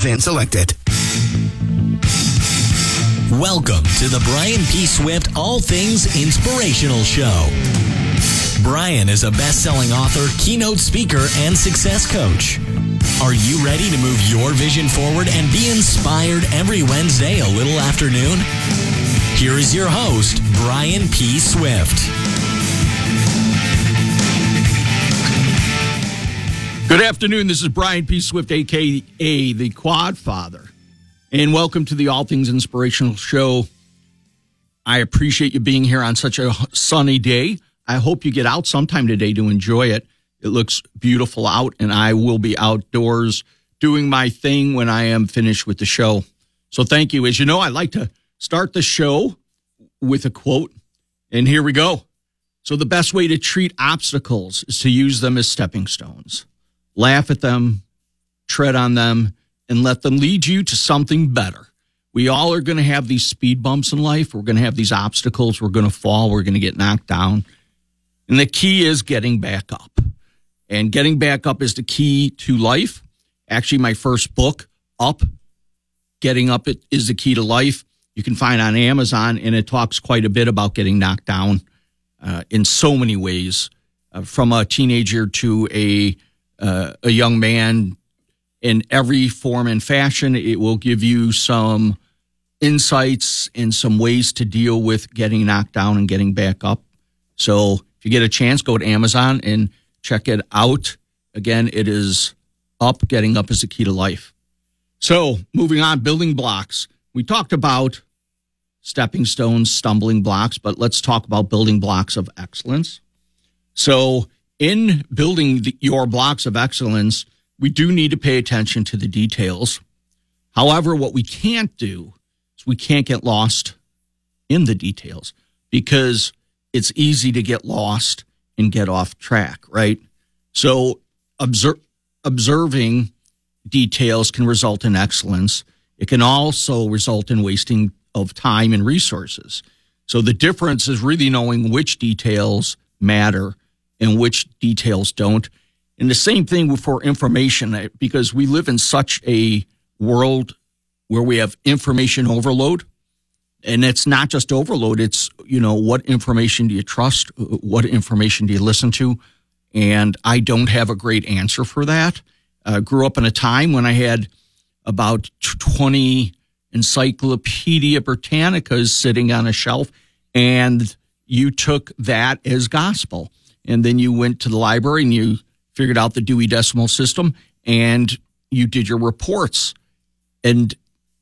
Van selected. Welcome to the Brian P. Swift All Things Inspirational Show. Brian is a best selling author, keynote speaker, and success coach. Are you ready to move your vision forward and be inspired every Wednesday a little afternoon? Here is your host, Brian P. Swift. Good afternoon. This is Brian P. Swift, aka the Quad Father, and welcome to the All Things Inspirational Show. I appreciate you being here on such a sunny day. I hope you get out sometime today to enjoy it. It looks beautiful out, and I will be outdoors doing my thing when I am finished with the show. So thank you. As you know, I like to start the show with a quote, and here we go. So the best way to treat obstacles is to use them as stepping stones laugh at them, tread on them, and let them lead you to something better. We all are going to have these speed bumps in life. We're going to have these obstacles. We're going to fall. We're going to get knocked down. And the key is getting back up. And getting back up is the key to life. Actually, my first book, Up, Getting Up It is the Key to Life. You can find on Amazon, and it talks quite a bit about getting knocked down uh, in so many ways, uh, from a teenager to a uh, a young man in every form and fashion. It will give you some insights and some ways to deal with getting knocked down and getting back up. So if you get a chance, go to Amazon and check it out. Again, it is up. Getting up is the key to life. So moving on, building blocks. We talked about stepping stones, stumbling blocks, but let's talk about building blocks of excellence. So in building the, your blocks of excellence, we do need to pay attention to the details. However, what we can't do is we can't get lost in the details because it's easy to get lost and get off track, right? So observe, observing details can result in excellence. It can also result in wasting of time and resources. So the difference is really knowing which details matter and which details don't. And the same thing for information, uh, because we live in such a world where we have information overload. And it's not just overload, it's, you know, what information do you trust? What information do you listen to? And I don't have a great answer for that. Uh, grew up in a time when I had about 20 Encyclopedia Britannicas sitting on a shelf, and you took that as gospel and then you went to the library and you figured out the Dewey Decimal System and you did your reports. And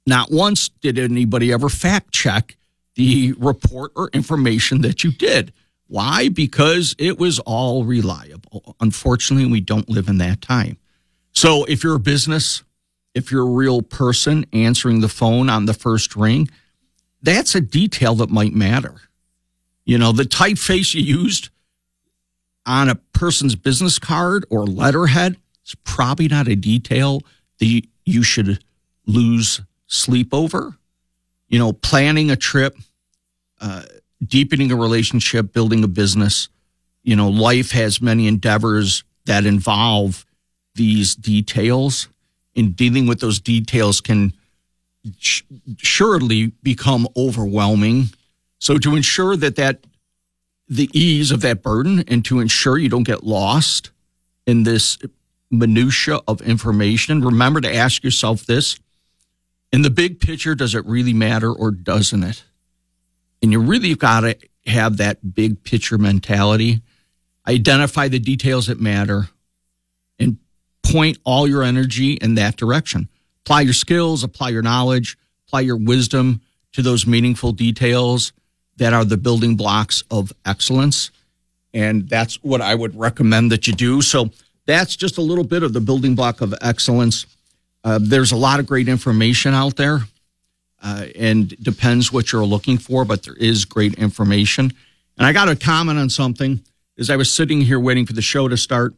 not once did anybody ever fact check the report or information that you did. Why? Because it was all reliable. Unfortunately, we don't live in that time. So if you're a business, if you're a real person answering the phone on the first ring, that's a detail that might matter. You know, the typeface you used on a person's business card or letterhead is probably not a detail that you should lose sleep over. You know, planning a trip, uh, deepening a relationship, building a business. You know, life has many endeavors that involve these details, and dealing with those details can surely become overwhelming. So, to ensure that that the ease of that burden and to ensure you don't get lost in this minutia of information. Remember to ask yourself this. In the big picture does it really matter or doesn't it? And you really got to have that big picture mentality. Identify the details that matter and point all your energy in that direction. Apply your skills apply your knowledge apply your wisdom to those meaningful details that are the building blocks of excellence. And that's what I would recommend that you do. So that's just a little bit of the building block of excellence. Uh, there's a lot of great information out there, uh, and depends what you're looking for, but there is great information. And I got a comment on something as I was sitting here waiting for the show to start.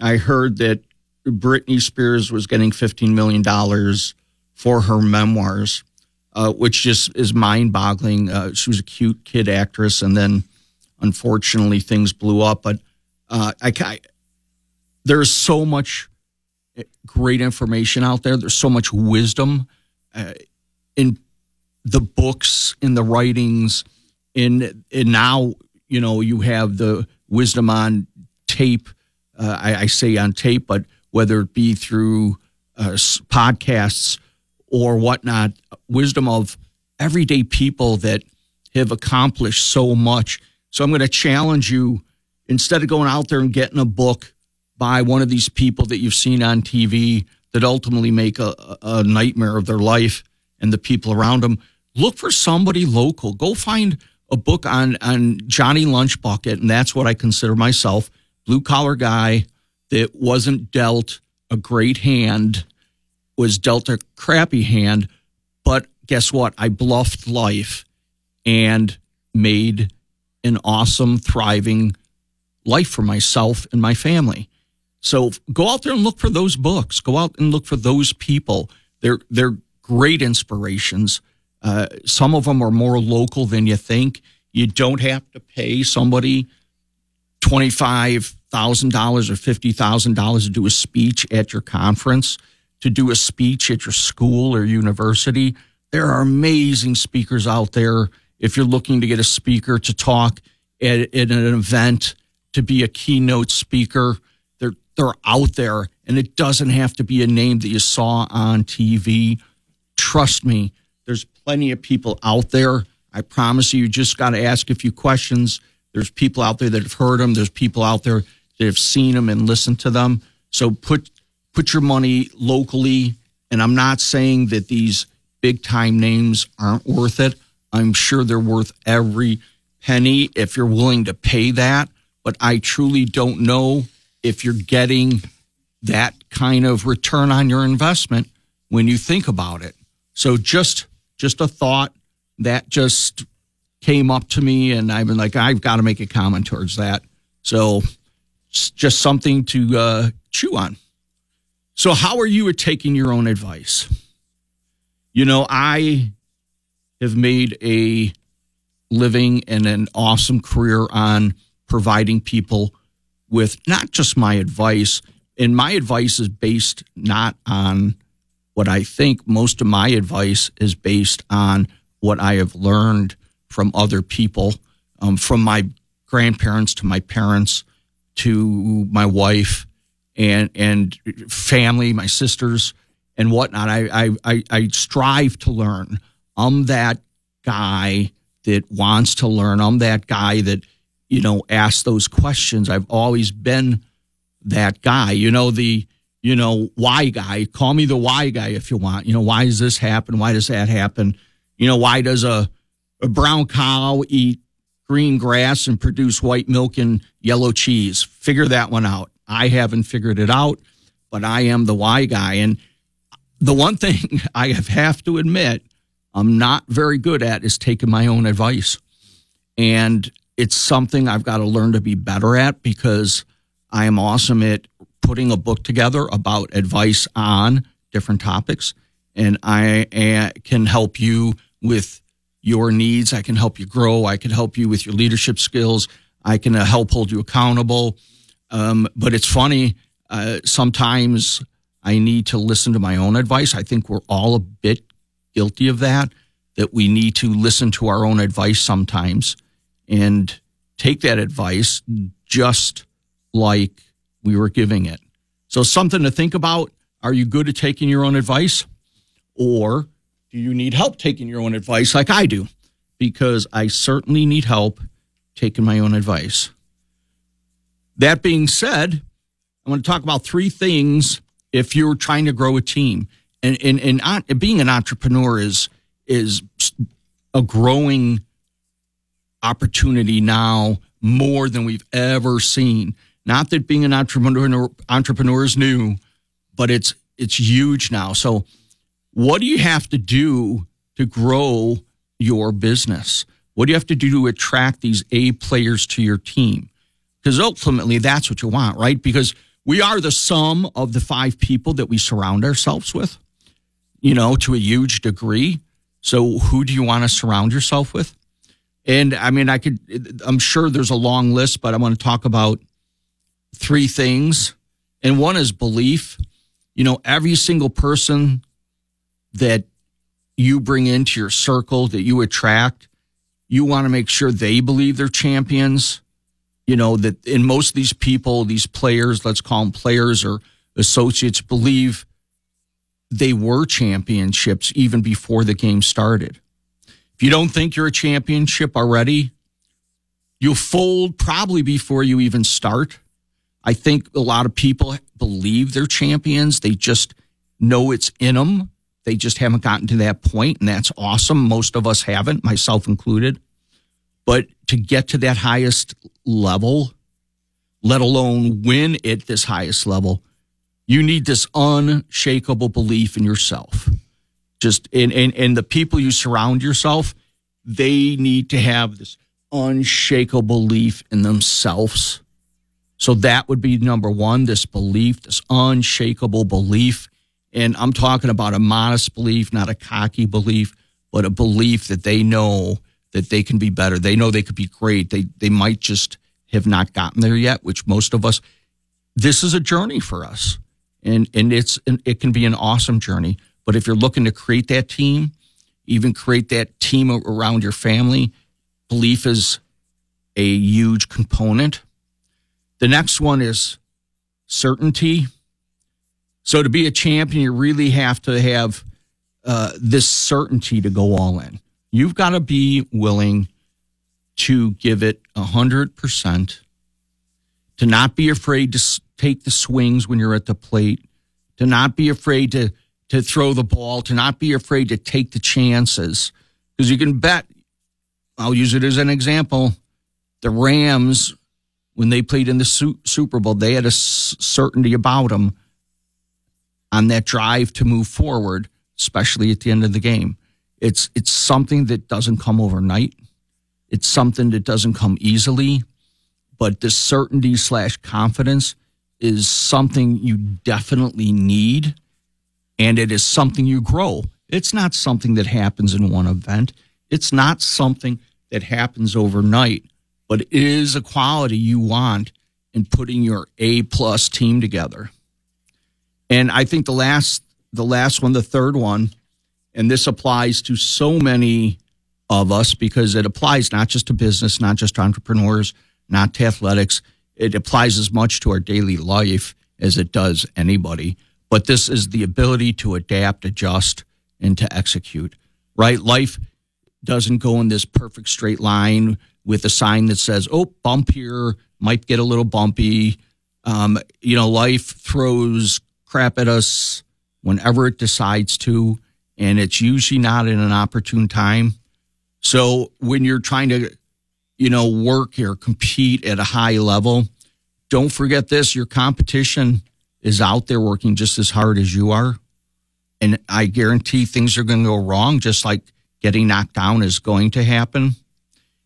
I heard that Britney Spears was getting $15 million for her memoirs uh, which just is mind boggling. Uh, she was a cute kid actress, and then unfortunately things blew up. But uh, I, I, there's so much great information out there. There's so much wisdom uh, in the books, in the writings, in and now you know you have the wisdom on tape. Uh, I, I, say on tape, but whether it be through uh, podcasts or whatnot, wisdom of everyday people that have accomplished so much. So I'm going to challenge you instead of going out there and getting a book by one of these people that you've seen on TV that ultimately make a, a nightmare of their life and the people around them, look for somebody local. Go find a book on on Johnny Lunchbucket, and that's what I consider myself, blue collar guy that wasn't dealt a great hand, was dealt a crappy hand, but guess what? I bluffed life and made an awesome, thriving life for myself and my family. So go out there and look for those books. Go out and look for those people. They're they're great inspirations. Uh, some of them are more local than you think. You don't have to pay somebody twenty five thousand dollars or fifty thousand dollars to do a speech at your conference, to do a speech at your school or university. There are amazing speakers out there. If you're looking to get a speaker to talk at, at an event, to be a keynote speaker, they're they're out there, and it doesn't have to be a name that you saw on TV. Trust me, there's plenty of people out there. I promise you, you just got to ask a few questions. There's people out there that have heard them. There's people out there that have seen them and listened to them. So put put your money locally. And I'm not saying that these big time names aren't worth it. I'm sure they're worth every penny if you're willing to pay that. But I truly don't know if you're getting that kind of return on your investment when you think about it. So just just a thought that just came up to me and I've been like I've got to make a comment towards that. So just something to uh, chew on. So how are you taking your own advice? You know, I have made a living and an awesome career on providing people with not just my advice, and my advice is based not on what I think. Most of my advice is based on what I have learned from other people, um, from my grandparents to my parents to my wife and and family, my sisters and whatnot. I, I, I, strive to learn. I'm that guy that wants to learn. I'm that guy that, you know, asks those questions. I've always been that guy, you know, the, you know, why guy. Call me the why guy if you want. You know, why does this happen? Why does that happen? You know, why does a, a brown cow eat green grass and produce white milk and yellow cheese? Figure that one out. I haven't figured it out, but I am the why guy. And the one thing I have to admit I'm not very good at is taking my own advice. And it's something I've got to learn to be better at because I am awesome at putting a book together about advice on different topics. And I uh, can help you with your needs. I can help you grow. I can help you with your leadership skills. I can uh, help hold you accountable. Um, but it's funny, uh, sometimes I need to listen to my own advice. I think we're all a bit guilty of that, that we need to listen to our own advice sometimes and take that advice just like we were giving it. So, something to think about. Are you good at taking your own advice? Or do you need help taking your own advice like I do? Because I certainly need help taking my own advice. That being said, I want to talk about three things if you're trying to grow a team. And, and, and being an entrepreneur is, is a growing opportunity now more than we've ever seen. Not that being an entrepreneur, entrepreneur is new, but it's, it's huge now. So what do you have to do to grow your business? What do you have to do to attract these A players to your team? Because ultimately, that's what you want, right? Because we are the sum of the five people that we surround ourselves with, you know, to a huge degree. So who do you want to surround yourself with? And I mean, I could, I'm sure there's a long list, but I want to talk about three things. And one is belief. You know, every single person that you bring into your circle that you attract, you want to make sure they believe they're champions. You know, that in most of these people, these players, let's call them players or associates, believe they were championships even before the game started. If you don't think you're a championship already, you'll fold probably before you even start. I think a lot of people believe they're champions. They just know it's in them. They just haven't gotten to that point, and that's awesome. Most of us haven't, myself included. But to get to that highest level, let alone win at this highest level, you need this unshakable belief in yourself. Just in, in, in the people you surround yourself, they need to have this unshakable belief in themselves. So that would be number one, this belief, this unshakable belief and I'm talking about a modest belief, not a cocky belief, but a belief that they know that they can be better. They know they could be great. They they might just have not gotten there yet, which most of us this is a journey for us. And and it's it can be an awesome journey. But if you're looking to create that team, even create that team around your family, belief is a huge component. The next one is certainty. So to be a champion, you really have to have uh, this certainty to go all in. You've got to be willing to give it a hundred percent, to not be afraid to take the swings when you're at the plate, to not be afraid to to throw the ball, to not be afraid to take the chances, because you can bet. I'll use it as an example. The Rams, when they played in the Super Bowl, they had a certainty about them on that drive to move forward, especially at the end of the game. It's it's something that doesn't come overnight. It's something that doesn't come easily, but the certainty slash confidence is something you definitely need, and it is something you grow. It's not something that happens in one event. It's not something that happens overnight, but it is a quality you want in putting your A plus team together. And I think the last the last one, the third one, and this applies to so many of us because it applies not just to business, not just to entrepreneurs, not to athletics. It applies as much to our daily life as it does anybody. But this is the ability to adapt, adjust, and to execute. Right? Life doesn't go in this perfect straight line with a sign that says, "Oh, bump here, might get a little bumpy." Um, you know, life throws crap at us whenever it decides to, and it's usually not in an opportune time. So when you're trying to, you know, work or compete at a high level, don't forget this your competition is out there working just as hard as you are. And I guarantee things are going to go wrong, just like getting knocked down is going to happen.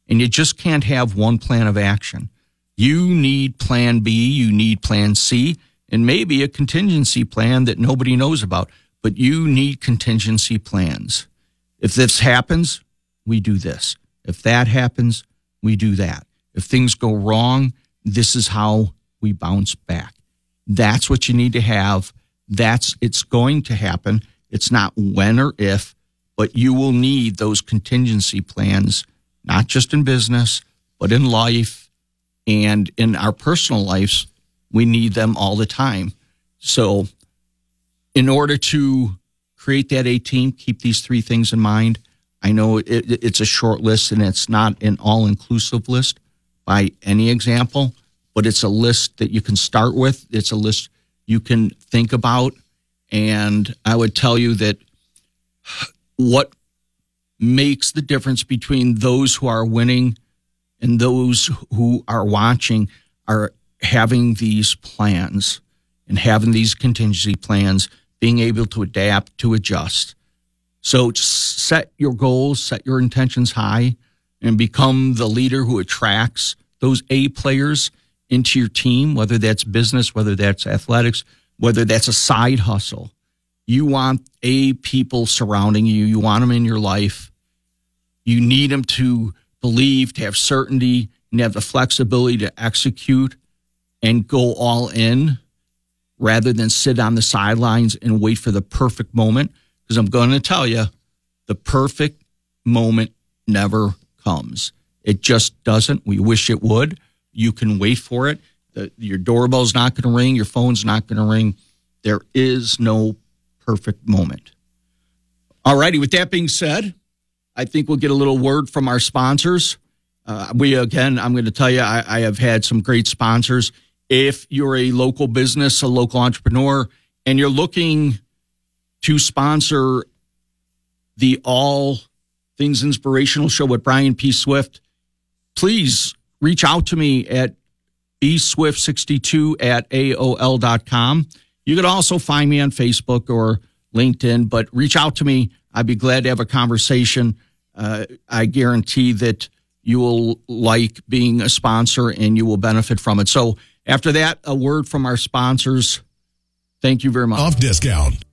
And you just can't have one plan of action. You need plan B, you need plan C, and maybe a contingency plan that nobody knows about. But you need contingency plans. If this happens, we do this. If that happens, we do that. If things go wrong, this is how we bounce back. That's what you need to have. That's it's going to happen. It's not when or if, but you will need those contingency plans, not just in business, but in life and in our personal lives we need them all the time. So, in order to create that A team, keep these three things in mind. I know it, it's a short list and it's not an all inclusive list by any example, but it's a list that you can start with. It's a list you can think about. And I would tell you that what makes the difference between those who are winning and those who are watching are having these plans and having these contingency plans, being able to adapt, to adjust. So set your goals, set your intentions high, and become the leader who attracts those A players into your team, whether that's business, whether that's athletics, whether that's a side hustle. You want A people surrounding you. You want them in your life. You need them to believe, to have certainty, and have the flexibility to execute and go all in rather than sit on the sidelines and wait for the perfect moment. Because I'm going to tell you, the perfect moment never comes. It just doesn't. We wish it would. You can wait for it. The, your doorbell's not going to ring. Your phone's not going to ring. There is no perfect moment. All righty. With that being said, I think we'll get a little word from our sponsors. Uh, we again, I'm going to tell you, I, I have had some great sponsors. If you're a local business, a local entrepreneur, and you're looking to sponsor the All Things Inspirational Show with Brian P. Swift, please reach out to me at bswift62 at aol.com. You can also find me on Facebook or LinkedIn, but reach out to me. I'd be glad to have a conversation. Uh, I guarantee that you will like being a sponsor and you will benefit from it. So, after that, a word from our sponsors. Thank you very much. Off discount.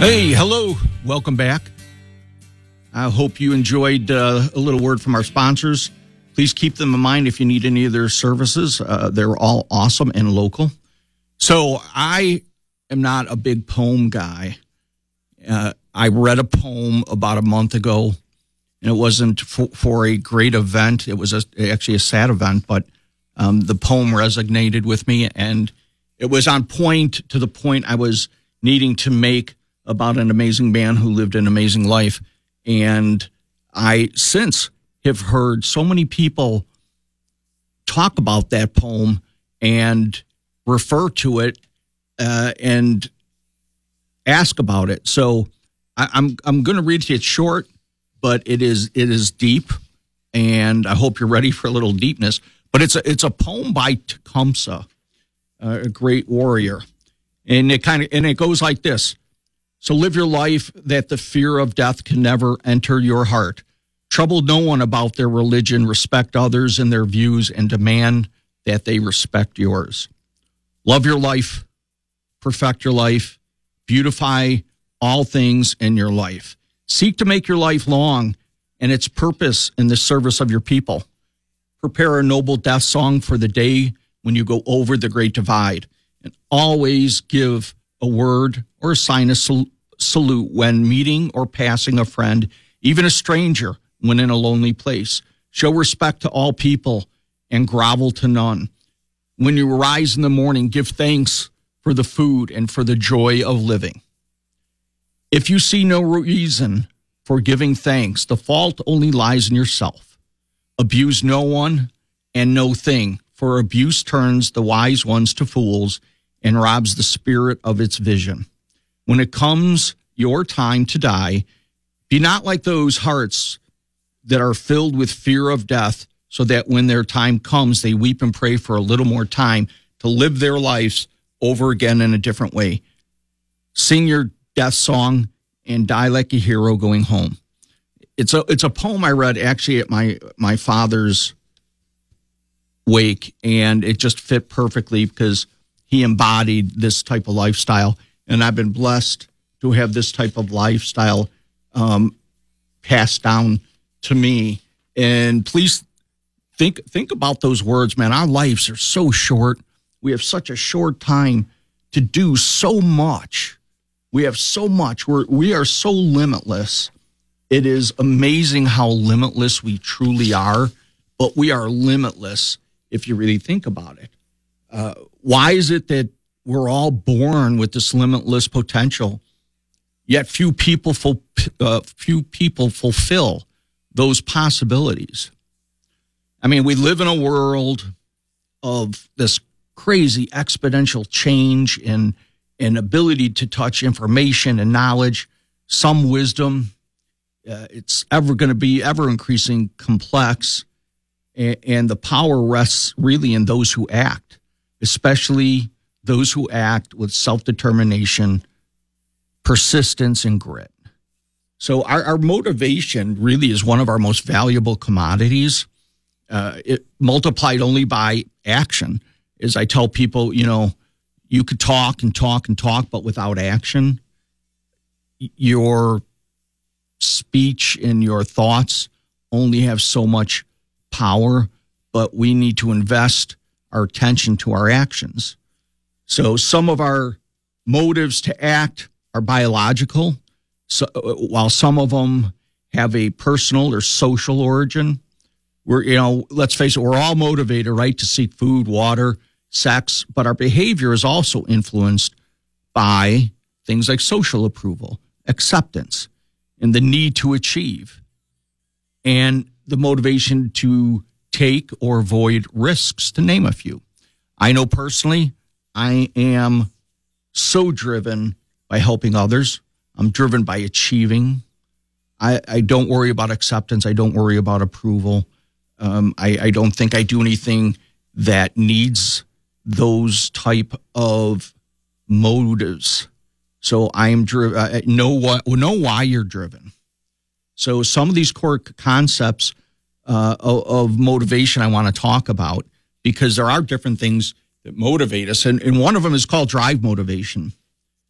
Hey, hello. Welcome back. I hope you enjoyed uh, a little word from our sponsors. Please keep them in mind if you need any of their services. Uh, they're all awesome and local. So, I am not a big poem guy. Uh, I read a poem about a month ago, and it wasn't for, for a great event. It was a, actually a sad event, but um, the poem resonated with me, and it was on point to the point I was needing to make about an amazing man who lived an amazing life. And I since have heard so many people talk about that poem and refer to it uh, and ask about it. So I, I'm I'm going to read. It's short, but it is it is deep, and I hope you're ready for a little deepness. But it's a it's a poem by Tecumseh, a great warrior, and it kind of and it goes like this. So live your life that the fear of death can never enter your heart. Trouble no one about their religion, respect others and their views, and demand that they respect yours. Love your life, perfect your life, beautify all things in your life. Seek to make your life long and its purpose in the service of your people. Prepare a noble death song for the day when you go over the great divide, and always give a word or sign a salute when meeting or passing a friend, even a stranger when in a lonely place. Show respect to all people and grovel to none. When you rise in the morning, give thanks for the food and for the joy of living. If you see no reason for giving thanks, the fault only lies in yourself. Abuse no one and no thing, for abuse turns the wise ones to fools and robs the spirit of its vision. When it comes your time to die, be not like those hearts that are filled with fear of death, so that when their time comes, they weep and pray for a little more time to live their lives over again in a different way. Sing your death song and die like a hero going home. It's a it's a poem I read actually at my my father's wake, and it just fit perfectly because he embodied this type of lifestyle, and I've been blessed to have this type of lifestyle um, passed down to me. And please think think about those words, man. Our lives are so short. We have such a short time to do so much. We have so much. We're we are so limitless. It is amazing how limitless we truly are, but we are limitless if you really think about it. Uh, why is it that we're all born with this limitless potential, yet few people ful- uh, few people fulfill those possibilities? I mean, we live in a world of this crazy exponential change in in ability to touch information and knowledge, some wisdom. Uh, it's ever going to be ever increasing complex, and, and the power rests really in those who act especially those who act with self determination, persistence, and grit. So, our, our, motivation really is one of our most valuable commodities. Uh, it multiplied only by action. As I tell people, you know, you could talk and talk and talk, but without action, your speech and your thoughts only have so much power, but we need to invest our attention to our actions. So some of our motives to act are biological, so, uh, while some of them have a personal or social origin. We're, you know, let's face it, we're all motivated, right, to seek food, water, sex, but our behavior is also influenced by things like social approval, acceptance, and the need to achieve, and the motivation to take or avoid risks, to name a few. I know personally, I am so driven by helping others. I'm driven by achieving. I, I don't worry about acceptance. I don't worry about approval. Um, I, I don't think I do anything that needs those type of motives. So I am driven. I know what know why you're driven. So some of these core concepts uh, of, of, motivation I want to talk about because there are different things that motivate us, and, and one of them is called drive motivation.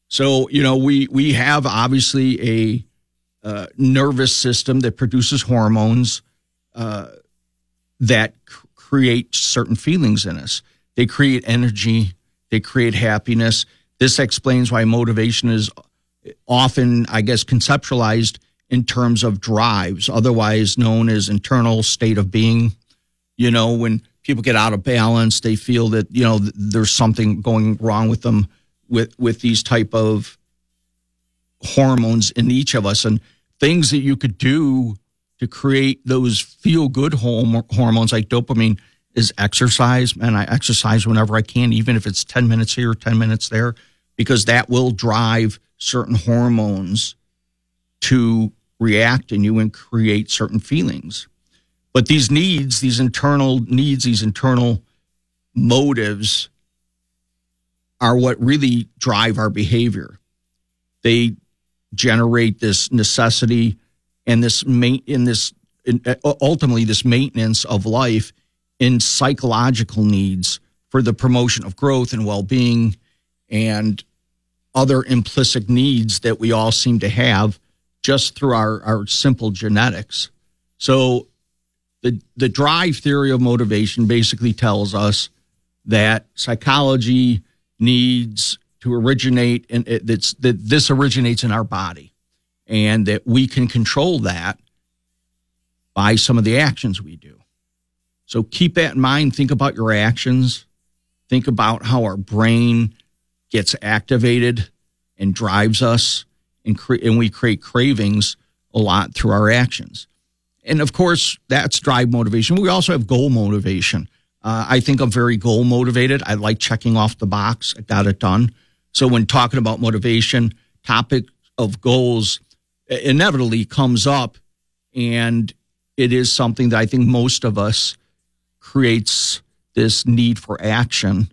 So you know we we have obviously a uh, nervous system that produces hormones uh, that c- create certain feelings in us. They create energy. They create happiness. This explains why motivation is often, I guess, conceptualized in terms of drives, otherwise known as internal state of being. You know, when people get out of balance, they feel that you know there's something going wrong with them with with these type of hormones in each of us and things that you could do to create those feel good hormones like dopamine is exercise and I exercise whenever I can even if it's 10 minutes here 10 minutes there because that will drive certain hormones to react in you and create certain feelings. But these needs these internal needs these internal motives are what really drive our behavior. They generate this necessity and this main in this uh, ultimately this maintenance of life in psychological needs for the promotion of growth and well-being and other implicit needs that we all seem to have just through our, our simple genetics. So the the drive theory of motivation basically tells us that psychology needs to originate and that's that this originates in our body and that we can control that by some of the actions we do. So keep that in mind. Think about your actions. Think about how our brain gets activated and drives us and, cre- and we create cravings a lot through our actions. And of course, that's drive motivation. We also have goal motivation. Uh, I think I'm very goal motivated. I like checking off the box. I got it done. So when talking about motivation, topic of goals inevitably comes up and it is something that I think most of us creates this need for action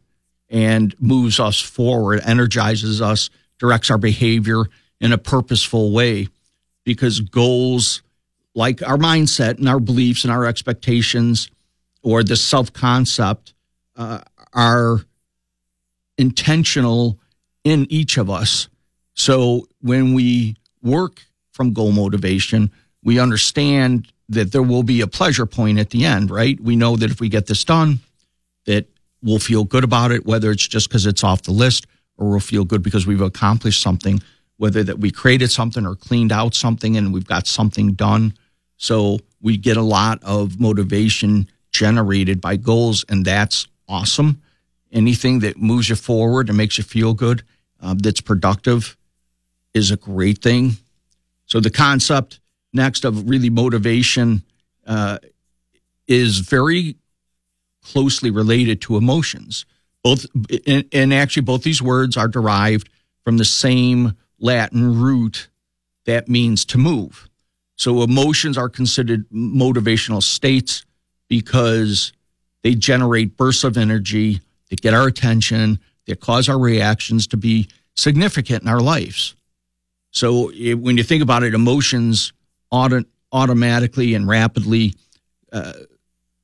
and moves us forward, energizes us, directs our behavior in a purposeful way because goals like our mindset and our beliefs and our expectations or the self concept uh, are intentional in each of us. So when we work from goal motivation, we understand that there will be a pleasure point at the end, right? We know that if we get this done, that we'll feel good about it, whether it's just because it's off the list or we'll feel good because we've accomplished something, whether that we created something or cleaned out something and we've got something done. So we get a lot of motivation generated by goals, and that's awesome. Anything that moves you forward and makes you feel good um, that's productive is a great thing. So the concept next of really motivation uh, is very closely related to emotions. Both and, and actually both these words are derived from the same Latin root that means to move. So emotions are considered motivational states because they generate bursts of energy that get our attention, that cause our reactions to be significant in our lives. So it, when you think about it, emotions auto, automatically and rapidly uh,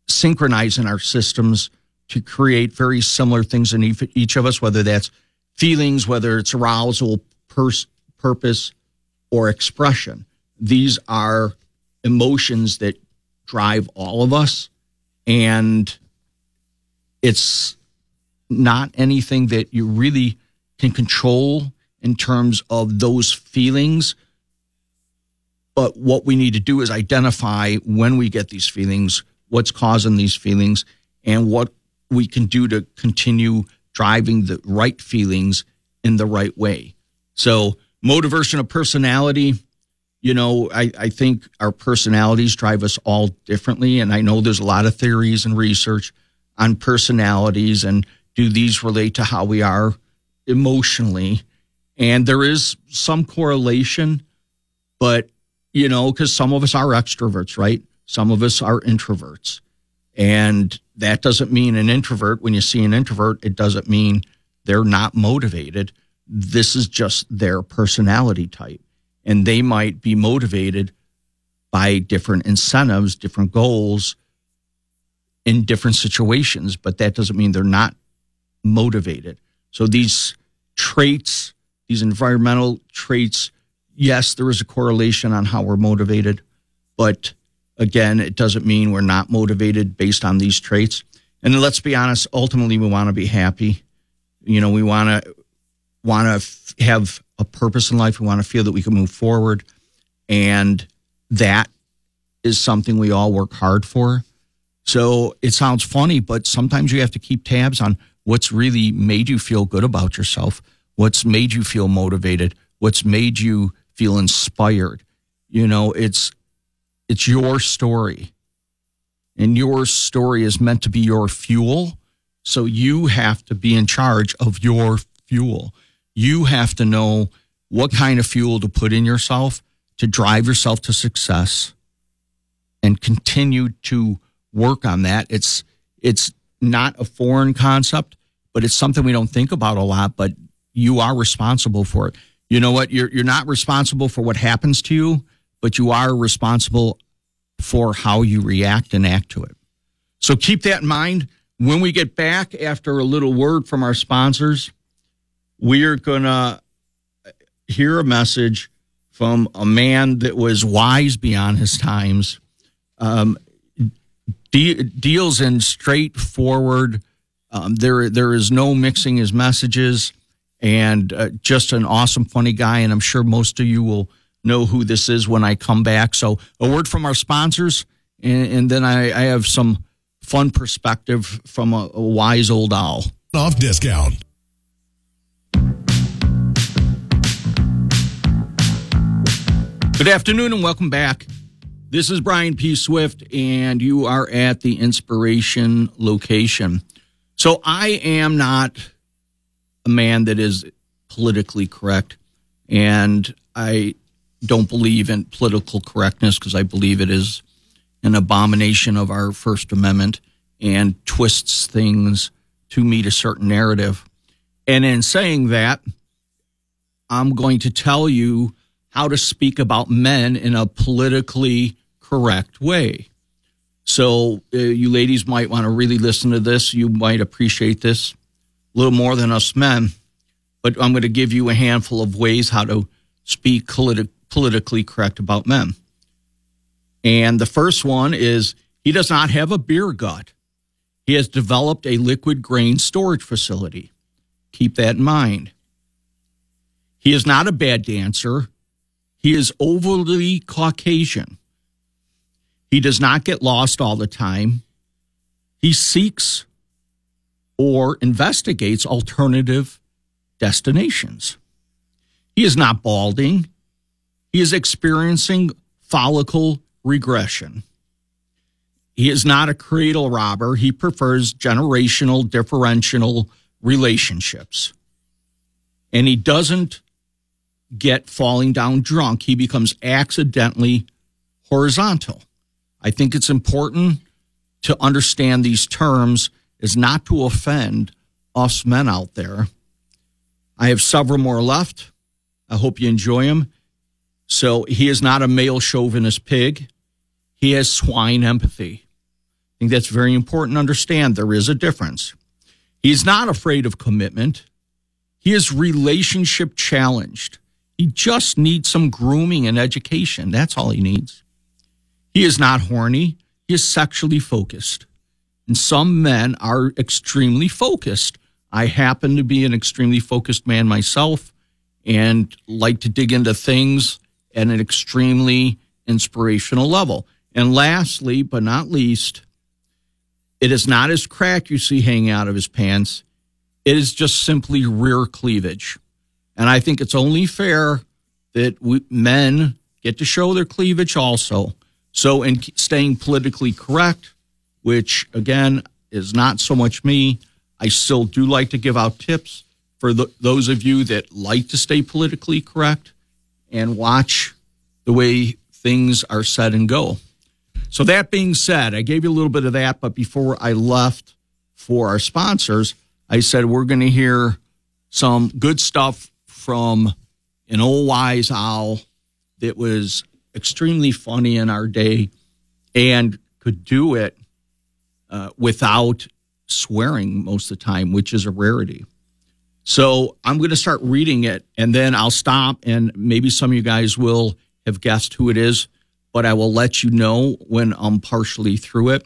synchronize in our systems to create very similar things in each of us, whether that's feelings, whether it's arousal, pers- purpose, or expression. These are emotions that drive all of us. And it's not anything that you really can control in terms of those feelings. But what we need to do is identify when we get these feelings, what's causing these feelings, and what we can do to continue driving the right feelings in the right way. So, motivation of personality, you know, I, I think our personalities drive us all differently. And I know there's a lot of theories and research on personalities and do these relate to how we are emotionally. And there is some correlation, but, you know, because some of us are extroverts, right? Some of us are introverts. And that doesn't mean an introvert, when you see an introvert, it doesn't mean they're not motivated. This is just their personality type. And they might be motivated by different incentives, different goals in different situations, but that doesn't mean they're not motivated. So these traits, these environmental traits, yes, there is a correlation on how we're motivated, but again, it doesn't mean we're not motivated based on these traits. And let's be honest, ultimately we want to be happy. You know, we want to want to f- have a purpose in life. We want to feel that we can move forward. And that is something we all work hard for. So it sounds funny, but sometimes you have to keep tabs on what's really made you feel good about yourself, what's made you feel motivated, what's made you feel inspired. You know, it's it's your story. And your story is meant to be your fuel. So you have to be in charge of your fuel. You have to know what kind of fuel to put in yourself to drive yourself to success and continue to work on that. It's it's not a foreign concept, but it's something we don't think about a lot, but you are responsible for it. You know what? You're you're not responsible for what happens to you, but you are responsible for how you react and act to it. So keep that in mind. When we get back after a little word from our sponsors, we're going to hear a message from a man that was wise beyond his times, um, de- deals in straightforward. Um, there, there is no mixing his messages, and uh, just an awesome, funny guy. And I'm sure most of you will know who this is when I come back. So, a word from our sponsors, and, and then I, I, have some fun perspective from a, a wise old owl. Off discount. Good afternoon and welcome back. This is Brian P. Swift, and you are at the Inspiration location. So, I am not a man that is politically correct, and I don't believe in political correctness because I believe it is an abomination of our First Amendment and twists things to meet a certain narrative. And in saying that, I'm going to tell you how to speak about men in a politically correct way. So, uh, you ladies might want to really listen to this. You might appreciate this little more than us men. But I'm going to give you a handful of ways how to speak politi- politically correct about men. And the first one is he does not have a beer gut. He has developed a liquid grain storage facility. Keep that in mind. He is not a bad dancer. He is overly Caucasian. He does not get lost all the time. He seeks or investigates alternative destinations. He is not balding. He is experiencing follicle regression. He is not a cradle robber. He prefers generational differential relationships. And he doesn't get falling down drunk. He becomes accidentally horizontal. I think it's important to understand these terms is not to offend us men out there. I have several more left. I hope you enjoy them. So he is not a male chauvinist pig. He has swine empathy. I think that's very important to understand. There is a difference. He is not afraid of commitment. He is relationship challenged. He just needs some grooming and education. That's all he needs. He is not horny. He is sexually focused. And some men are extremely focused. I happen to be an extremely focused man myself and like to dig into things at an extremely inspirational level. And lastly, but not least, it is not his crack you see hanging out of his pants. It is just simply rear cleavage. And I think it's only fair that we, men get to show their cleavage also. So, in staying politically correct, which again is not so much me, I still do like to give out tips for the, those of you that like to stay politically correct and watch the way things are said and go. So, that being said, I gave you a little bit of that, but before I left for our sponsors, I said we're going to hear some good stuff from an old wise owl that was extremely funny in our day and could do it uh, without swearing most of the time, which is a rarity. So I'm going to start reading it and then I'll stop and maybe some of you guys will have guessed who it is, but I will let you know when I'm partially through it.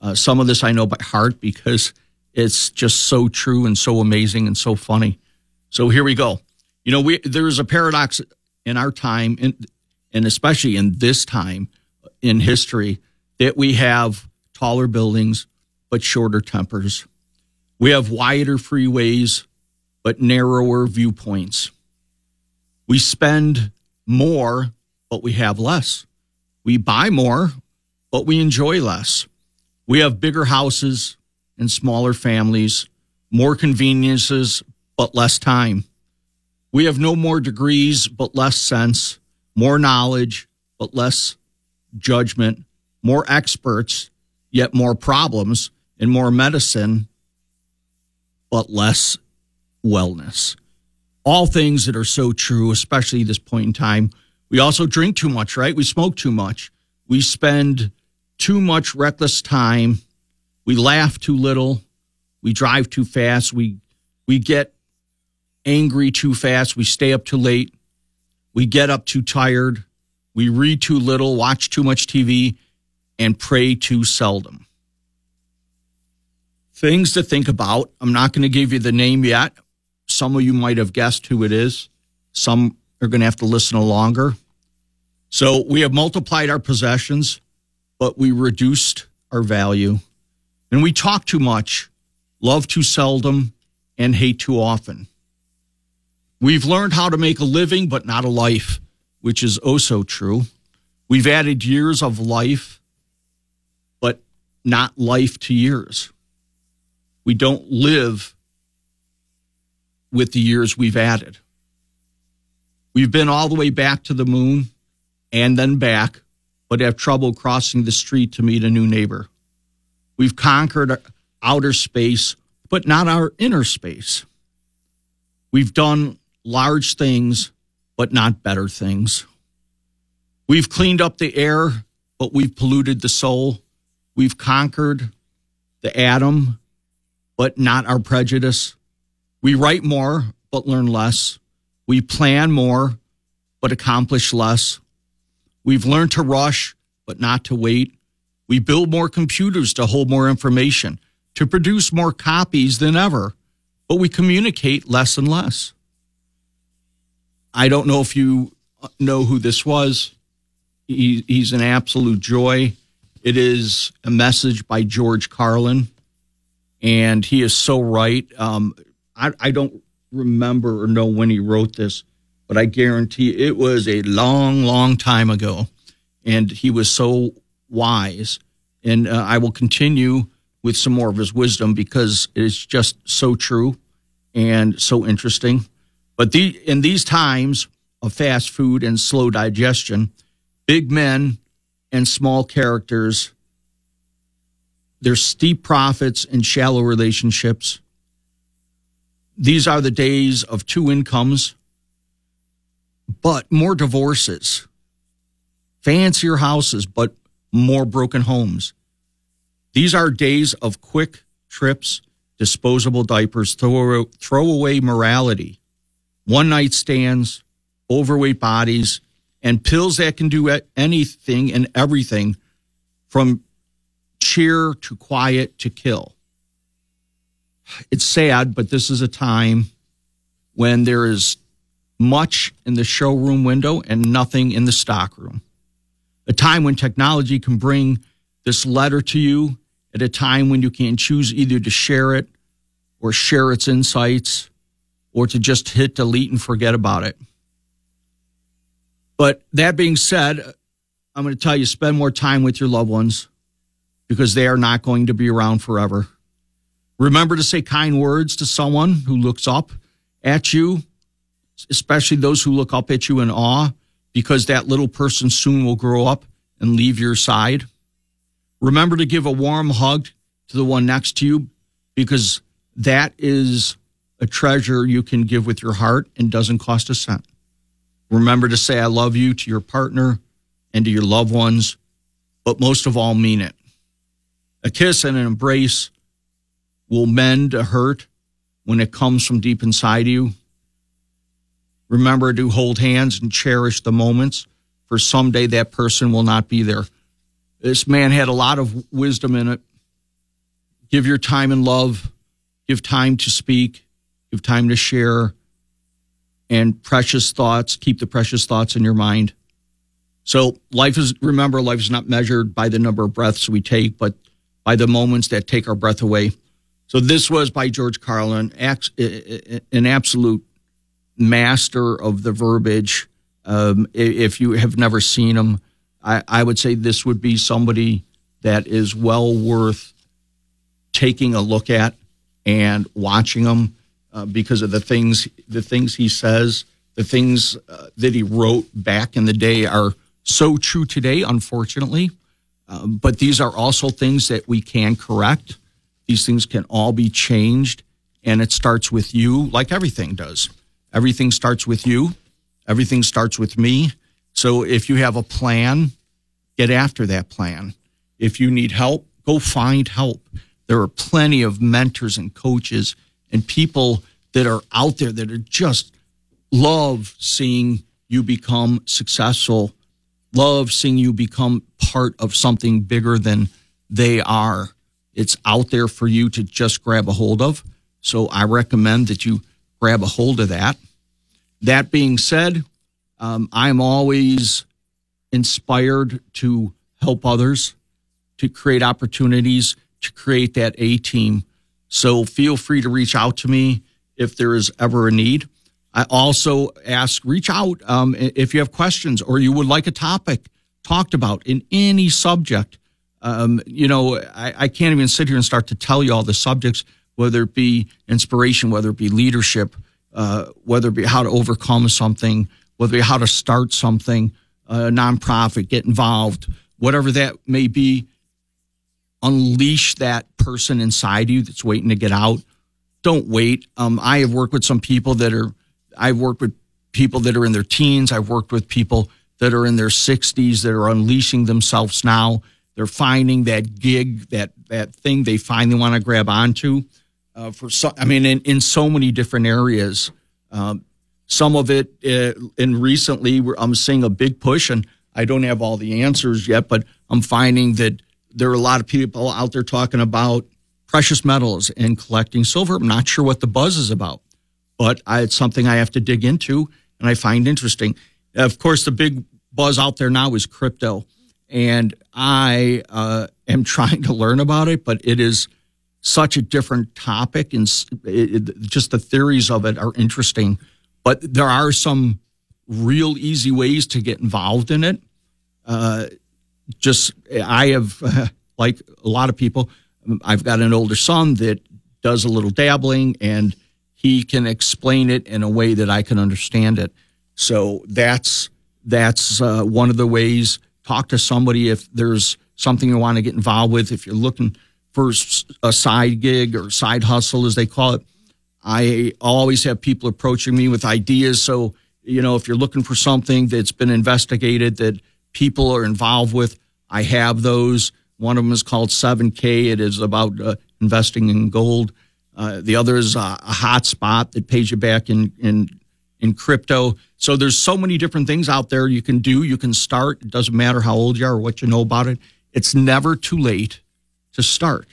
Uh, some of this I know by heart because it's just so true and so amazing and so funny. So here we go. You know, we there's a paradox in our time, in, and especially in this time in history, that we have taller buildings but shorter tempers. We have wider freeways but narrower viewpoints. We spend more, but we have less. We buy more, but we enjoy less. We have bigger houses and smaller families, more conveniences, but less time. We have no more degrees, but less sense, more knowledge, but less judgment, more experts, yet more problems, and more medicine, but less wellness. All things that are so true, especially this point in time. We also drink too much, right? We smoke too much. We spend too much reckless time. We laugh too little. We drive too fast. We we get angry too fast. We stay up too late. We get up too tired. We read too little, watch too much TV, and pray too seldom. Things to think about. I'm not going to give you the name yet. Some of you might have guessed who it is. Some are going to have to listen longer. So we have multiplied our possessions, but we reduced our value. And we talk too much, love too seldom, and hate too often. We've learned how to make a living, but not a life, which is oh so true. We've added years of life, not life to years. We don't live with the years we've added. We've been all the way back to the moon and then back, but have trouble crossing the street to meet a new neighbor. We've conquered outer space, but not our inner space. We've done large things, but not better things. We've cleaned up the air, but we've polluted the soul. We've conquered the atom, but not our prejudice. We write more, but learn less. We plan more, but accomplish less. We've learned to rush, but not to wait. We build more computers to hold more information, to produce more copies than ever, but we communicate less and less. I don't know if you know who this was. He, he's an absolute joy. It is a message by George Carlin, and he is so right. Um, I, I don't remember or know when he wrote this, but I guarantee it was a long, long time ago, and he was so wise. And uh, I will continue with some more of his wisdom because it's just so true and so interesting. But the, in these times of fast food and slow digestion, big men and small characters, there's steep profits and shallow relationships. These are the days of two incomes, but more divorces, fancier houses, but more broken homes. These are days of quick trips, disposable diapers, throw, throw away morality one night stands, overweight bodies, and pills that can do anything and everything from cheer, to quiet to kill. It's sad, but this is a time when there is much in the showroom window and nothing in the stockroom. A time when technology can bring this letter to you at a time when you can choose either to share it or share its insights or to just hit delete and forget about it. But that being said, I'm going to tell you spend more time with your loved ones because they are not going to be around forever. Remember to say kind words to someone who looks up at you, especially those who look up at you in awe, because that little person soon will grow up and leave your side. Remember to give a warm hug to the one next to you because that is a treasure you can give with your heart and doesn't cost a cent. Remember to say, I love you to your partner and to your loved ones, but most of all, mean it. A kiss and an embrace will mend a hurt when it comes from deep inside you. Remember to hold hands and cherish the moments, for someday that person will not be there. This man had a lot of wisdom in it. Give your time and love, give time to speak, give time to share, and precious thoughts. Keep the precious thoughts in your mind. So life is, remember, life is not measured by the number of breaths we take, but by the moments that take our breath away. So this was by George Carlin, an absolute master of the verbiage. Um, if you have never seen him, I, I would say this would be somebody that is well worth taking a look at and watching him uh, because of the things the things he says, the things uh, that he wrote back in the day are so true today, unfortunately. Um, but these are also things that we can correct. These things can all be changed, and it starts with you, like everything does. Everything starts with you. Everything starts with me. So if you have a plan, get after that plan. If you need help, go find help. There are plenty of mentors and coaches and people that are out there that are just love seeing you become successful, love seeing you become part of something bigger than they are. It's out there for you to just grab a hold of. So I recommend that you grab a hold of that. That being said, um, I'm always inspired to help others, to create opportunities, to create that A team. So feel free to reach out to me if there is ever a need. I also ask, reach out um, if you have questions or you would like a topic talked about in any subject. Um, you know, I, I, can't even sit here and start to tell you all the subjects, whether it be inspiration, whether it be leadership, uh, whether it be how to overcome something, whether it be how to start something, a nonprofit, get involved, whatever that may be. Unleash that person inside you that's waiting to get out. Don't wait. Um, I have worked with some people that are, I've worked with people that are in their teens. I've worked with people that are in their 60s that are unleashing themselves now they're finding that gig, that that thing they finally want to grab onto. Uh, for so, I mean, in, in so many different areas. Um, some of it, uh, and recently, I'm seeing a big push, and I don't have all the answers yet, but I'm finding that there are a lot of people out there talking about precious metals and collecting silver. I'm not sure what the buzz is about, but I, it's something I have to dig into and I find interesting. Of course, the big buzz out there now is crypto and I uh, am trying to learn about it, but it is such a different topic, and it, it, just the theories of it are interesting. But there are some real easy ways to get involved in it. Uh, just I have, like a lot of people, I've got an older son that does a little dabbling, and he can explain it in a way that I can understand it. So that's that's uh, one of the ways talk to somebody if there's something you want to get involved with. If you're looking for a side gig or side hustle, as they call it, I always have people approaching me with ideas. So, you know, if you're looking for something that's been investigated that people are involved with, I have those. One of them is called 7K. It is about uh, investing in gold. Uh, the other is a, a hot spot that pays you back in, in in crypto. So there's so many different things out there you can do. You can start. It doesn't matter how old you are or what you know about it. It's never too late to start.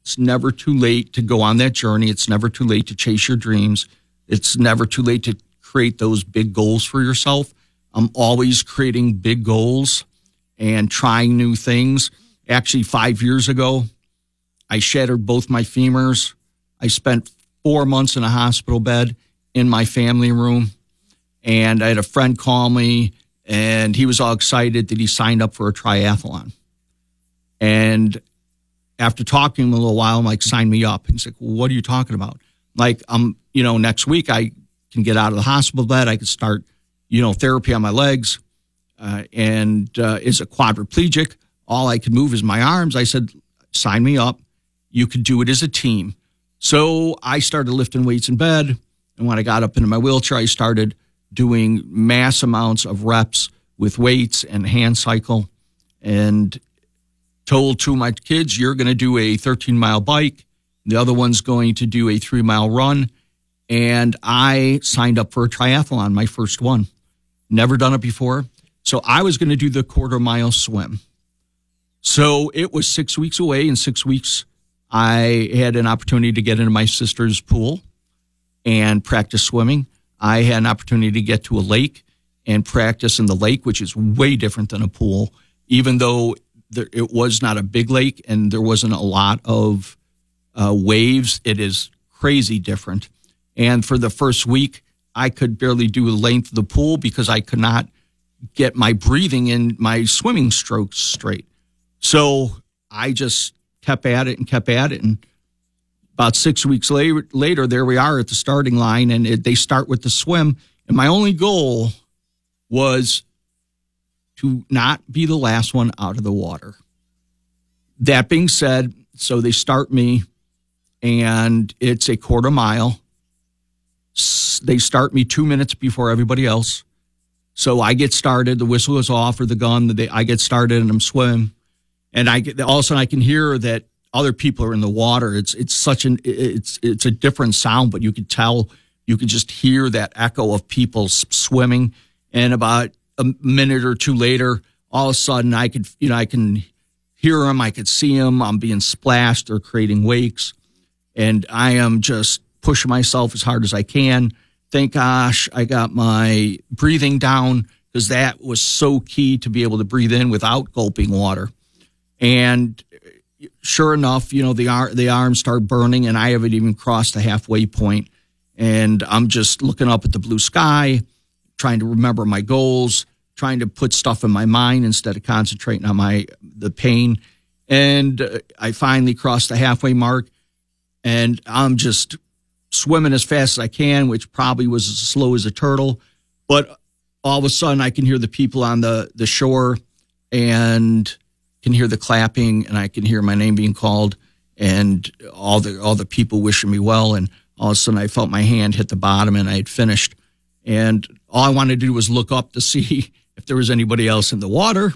It's never too late to go on that journey. It's never too late to chase your dreams. It's never too late to create those big goals for yourself. I'm always creating big goals and trying new things. Actually, five years ago, I shattered both my femurs. I spent four months in a hospital bed in my family room. And I had a friend call me, and he was all excited that he signed up for a triathlon. And after talking a little while, I'm like, sign me up. He's like, what are you talking about? Like, I'm, you know, next week I can get out of the hospital bed. I can start, you know, therapy on my legs. Uh, and uh, is a quadriplegic. All I can move is my arms. I said, sign me up. You could do it as a team. So I started lifting weights in bed. And when I got up into my wheelchair, I started doing mass amounts of reps with weights and hand cycle. And told two of my kids, you're going to do a 13 mile bike. The other one's going to do a three mile run. And I signed up for a triathlon, my first one. Never done it before. So I was going to do the quarter mile swim. So it was six weeks away. In six weeks, I had an opportunity to get into my sister's pool and practice swimming. I had an opportunity to get to a lake and practice in the lake, which is way different than a pool, even though there, it was not a big lake and there wasn't a lot of uh, waves. It is crazy different. And for the first week, I could barely do the length of the pool because I could not get my breathing and my swimming strokes straight. So I just kept at it and kept at it. And about six weeks later, later there we are at the starting line, and it, they start with the swim. And my only goal was to not be the last one out of the water. That being said, so they start me, and it's a quarter mile. They start me two minutes before everybody else. So I get started. The whistle is off or the gun. The, I get started and I'm swimming, and I get all of a sudden I can hear that other people are in the water. It's it's such an it's it's a different sound, but you could tell you could just hear that echo of people swimming. And about a minute or two later, all of a sudden I could you know I can hear them, I could see them. I'm being splashed. They're creating wakes, and I am just pushing myself as hard as I can thank gosh I got my breathing down because that was so key to be able to breathe in without gulping water. And sure enough, you know, the, the arms start burning and I haven't even crossed the halfway point. And I'm just looking up at the blue sky, trying to remember my goals, trying to put stuff in my mind instead of concentrating on my the pain. And uh, I finally crossed the halfway mark and I'm just swimming as fast as I can, which probably was as slow as a turtle. But all of a sudden, I can hear the people on the, the shore and can hear the clapping, and I can hear my name being called, and all the all the people wishing me well. And all of a sudden, I felt my hand hit the bottom, and I had finished. And all I wanted to do was look up to see if there was anybody else in the water,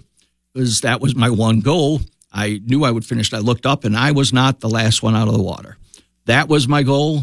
because that was my one goal. I knew I would finish. I looked up, and I was not the last one out of the water. That was my goal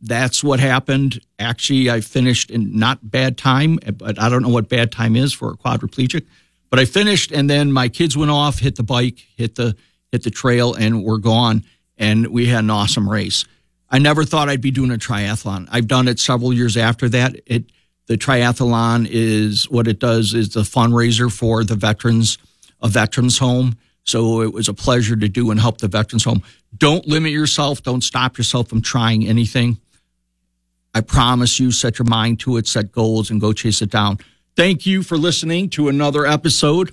that's what happened. Actually, I finished in not bad time, but I don't know what bad time is for a quadriplegic. But I finished, and then my kids went off, hit the bike, hit the hit the trail, and we're gone. And we had an awesome race. I never thought I'd be doing a triathlon. I've done it several years after that. It the triathlon is what it does is the fundraiser for the veterans, a veterans home. So it was a pleasure to do and help the veterans home. Don't limit yourself. Don't stop yourself from trying anything. I promise you, set your mind to it, set goals, and go chase it down. Thank you for listening to another episode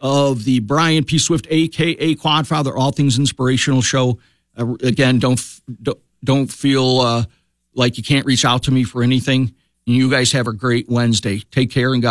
of the Brian P. Swift, aka Quadfather, All Things Inspirational Show. Uh, again, don't don't feel uh, like you can't reach out to me for anything. You guys have a great Wednesday. Take care and God.